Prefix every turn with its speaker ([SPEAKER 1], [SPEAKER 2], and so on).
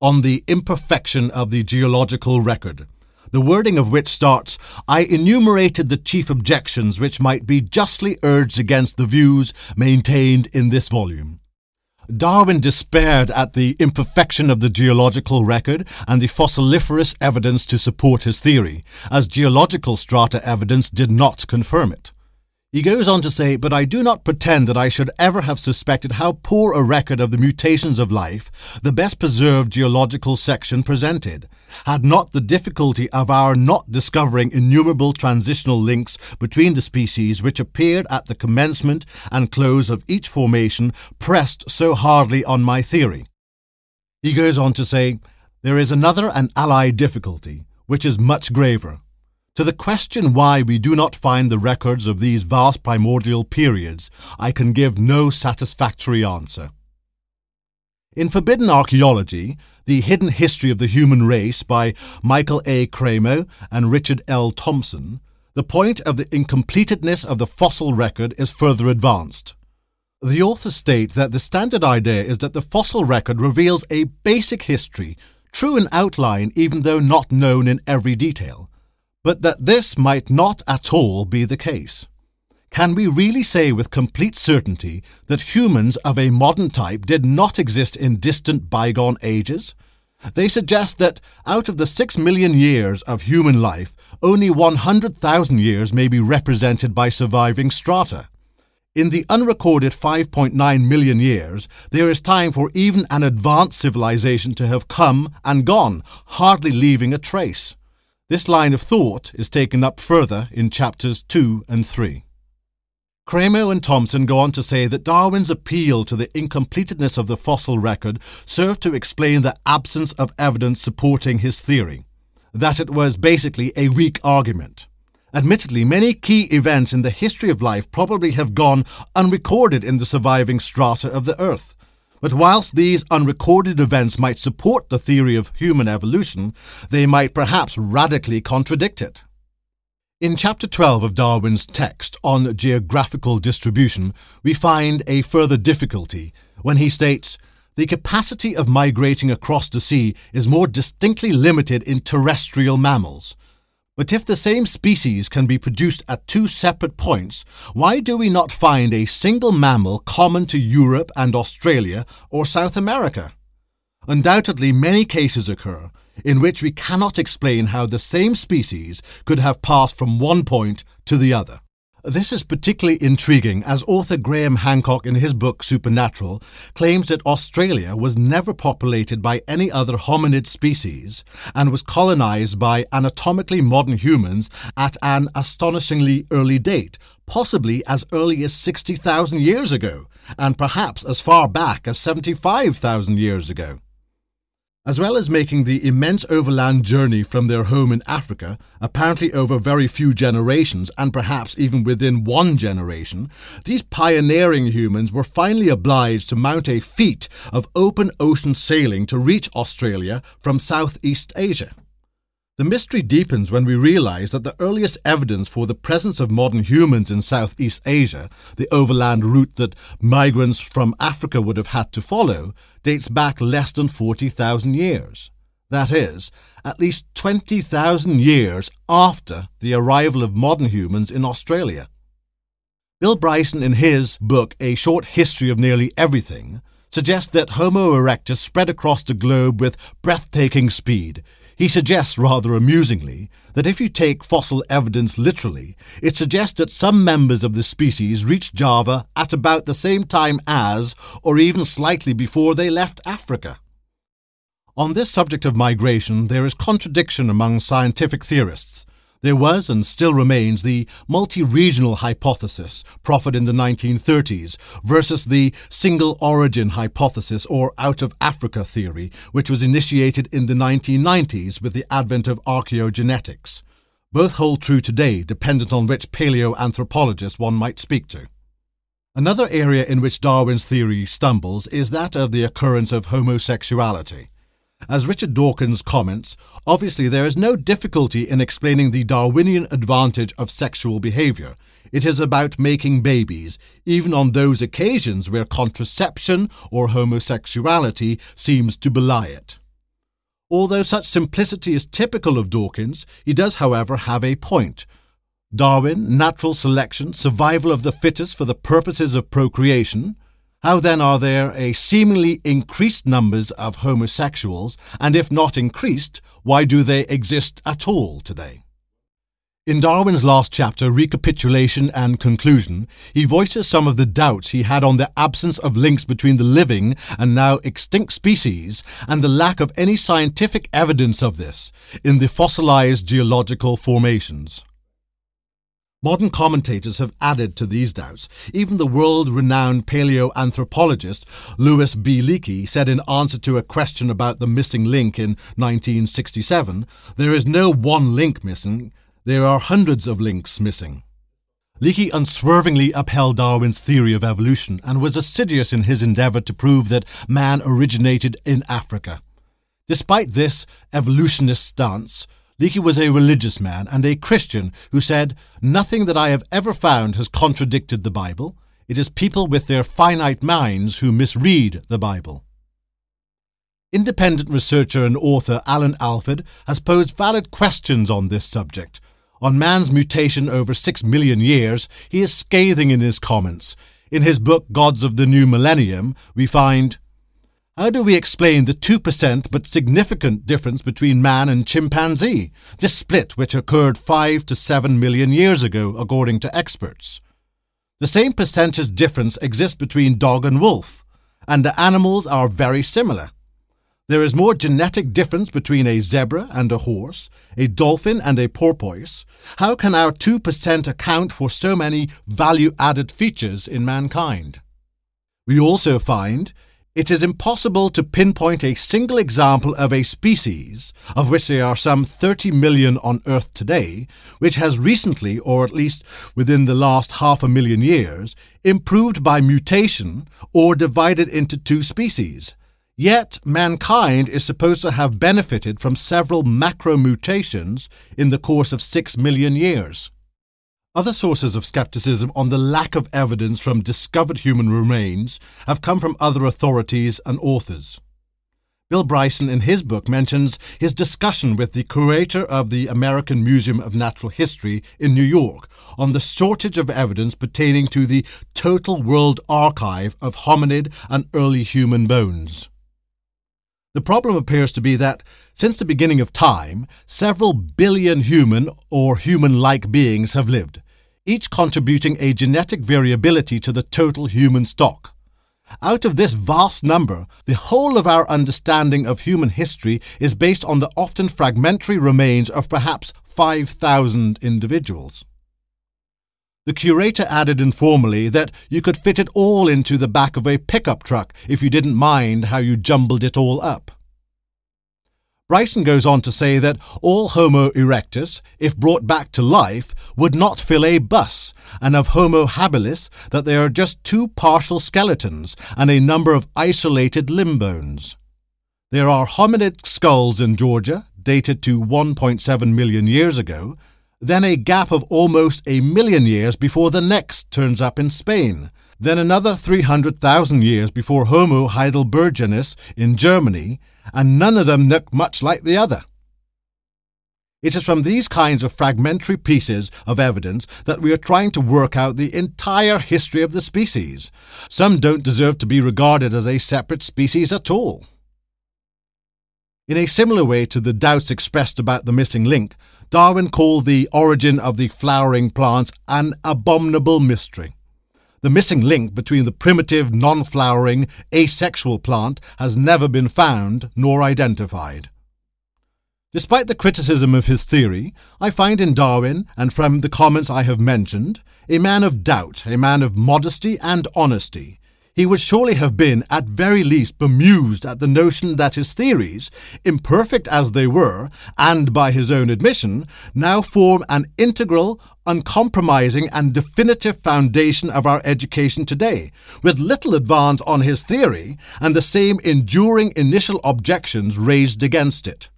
[SPEAKER 1] on the imperfection of the geological record, the wording of which starts I enumerated the chief objections which might be justly urged against the views maintained in this volume. Darwin despaired at the imperfection of the geological record and the fossiliferous evidence to support his theory, as geological strata evidence did not confirm it. He goes on to say, But I do not pretend that I should ever have suspected how poor a record of the mutations of life the best preserved geological section presented, had not the difficulty of our not discovering innumerable transitional links between the species which appeared at the commencement and close of each formation pressed so hardly on my theory. He goes on to say, There is another and allied difficulty, which is much graver to the question why we do not find the records of these vast primordial periods, I can give no satisfactory answer. In Forbidden Archaeology, The Hidden History of the Human Race by Michael A. Cremo and Richard L. Thompson, the point of the incompleteness of the fossil record is further advanced. The authors state that the standard idea is that the fossil record reveals a basic history, true in outline even though not known in every detail but that this might not at all be the case. Can we really say with complete certainty that humans of a modern type did not exist in distant bygone ages? They suggest that out of the six million years of human life, only 100,000 years may be represented by surviving strata. In the unrecorded 5.9 million years, there is time for even an advanced civilization to have come and gone, hardly leaving a trace. This line of thought is taken up further in chapters 2 and 3. Cremo and Thompson go on to say that Darwin's appeal to the incompleteness of the fossil record served to explain the absence of evidence supporting his theory, that it was basically a weak argument. Admittedly, many key events in the history of life probably have gone unrecorded in the surviving strata of the Earth, but whilst these unrecorded events might support the theory of human evolution, they might perhaps radically contradict it. In chapter 12 of Darwin's text on geographical distribution, we find a further difficulty when he states, the capacity of migrating across the sea is more distinctly limited in terrestrial mammals, but if the same species can be produced at two separate points, why do we not find a single mammal common to Europe and Australia or South America? Undoubtedly, many cases occur in which we cannot explain how the same species could have passed from one point to the other. This is particularly intriguing as author Graham Hancock, in his book Supernatural, claims that Australia was never populated by any other hominid species and was colonized by anatomically modern humans at an astonishingly early date, possibly as early as 60,000 years ago, and perhaps as far back as 75,000 years ago. As well as making the immense overland journey from their home in Africa, apparently over very few generations and perhaps even within one generation, these pioneering humans were finally obliged to mount a feat of open ocean sailing to reach Australia from Southeast Asia. The mystery deepens when we realize that the earliest evidence for the presence of modern humans in Southeast Asia, the overland route that migrants from Africa would have had to follow, dates back less than 40,000 years. That is, at least 20,000 years after the arrival of modern humans in Australia. Bill Bryson, in his book A Short History of Nearly Everything, suggests that Homo erectus spread across the globe with breathtaking speed, he suggests rather amusingly that if you take fossil evidence literally, it suggests that some members of the species reached Java at about the same time as, or even slightly before they left Africa. On this subject of migration, there is contradiction among scientific theorists. There was and still remains the multi regional hypothesis, proffered in the 1930s, versus the single origin hypothesis or out of Africa theory, which was initiated in the 1990s with the advent of archaeogenetics. Both hold true today, dependent on which paleoanthropologist one might speak to. Another area in which Darwin's theory stumbles is that of the occurrence of homosexuality. As Richard Dawkins comments, obviously there is no difficulty in explaining the Darwinian advantage of sexual behavior. It is about making babies, even on those occasions where contraception or homosexuality seems to belie it. Although such simplicity is typical of Dawkins, he does, however, have a point. Darwin, natural selection, survival of the fittest for the purposes of procreation. How then are there a seemingly increased numbers of homosexuals, and if not increased, why do they exist at all today? In Darwin's last chapter, Recapitulation and Conclusion, he voices some of the doubts he had on the absence of links between the living and now extinct species and the lack of any scientific evidence of this in the fossilized geological formations. Modern commentators have added to these doubts. Even the world renowned paleoanthropologist Louis B. Leakey said in answer to a question about the missing link in 1967 there is no one link missing, there are hundreds of links missing. Leakey unswervingly upheld Darwin's theory of evolution and was assiduous in his endeavour to prove that man originated in Africa. Despite this evolutionist stance, Leakey was a religious man and a Christian who said, Nothing that I have ever found has contradicted the Bible. It is people with their finite minds who misread the Bible. Independent researcher and author Alan Alford has posed valid questions on this subject, on man's mutation over six million years, he is scathing in his comments. In his book Gods of the New Millennium, we find How do we explain the 2% but significant difference between man and chimpanzee? This split, which occurred 5 to 7 million years ago, according to experts. The same percentage difference exists between dog and wolf, and the animals are very similar. There is more genetic difference between a zebra and a horse, a dolphin and a porpoise. How can our 2% account for so many value added features in mankind? We also find it is impossible to pinpoint a single example of a species, of which there are some 30 million on Earth today, which has recently, or at least within the last half a million years, improved by mutation or divided into two species Yet, mankind is supposed to have benefited from several macromutations in the course of six million years. Other sources of skepticism on the lack of evidence from discovered human remains have come from other authorities and authors. Bill Bryson, in his book, mentions his discussion with the curator of the American Museum of Natural History in New York on the shortage of evidence pertaining to the total world archive of hominid and early human bones. The problem appears to be that, since the beginning of time, several billion human or human like beings have lived, each contributing a genetic variability to the total human stock. Out of this vast number, the whole of our understanding of human history is based on the often fragmentary remains of perhaps 5,000 individuals. The curator added informally that you could fit it all into the back of a pickup truck if you didn't mind how you jumbled it all up. Bryson goes on to say that all Homo erectus, if brought back to life, would not fill a bus, and of Homo habilis that there are just two partial skeletons and a number of isolated limb bones. There are hominid skulls in Georgia, dated to 1.7 million years ago, then a gap of almost a million years before the next turns up in Spain, then another 300,000 years before Homo heidelbergensis in Germany, and none of them look much like the other. It is from these kinds of fragmentary pieces of evidence that we are trying to work out the entire history of the species. Some don't deserve to be regarded as a separate species at all. In a similar way to the doubts expressed about the missing link, Darwin called the origin of the flowering plants an abominable mystery. The missing link between the primitive, non flowering, asexual plant has never been found nor identified. Despite the criticism of his theory, I find in Darwin, and from the comments I have mentioned, a man of doubt, a man of modesty and honesty, he would surely have been, at very least, bemused at the notion that his theories, imperfect as they were, and by his own admission, now form an integral, uncompromising, and definitive foundation of our education today, with little advance on his theory and the same enduring initial objections raised against it.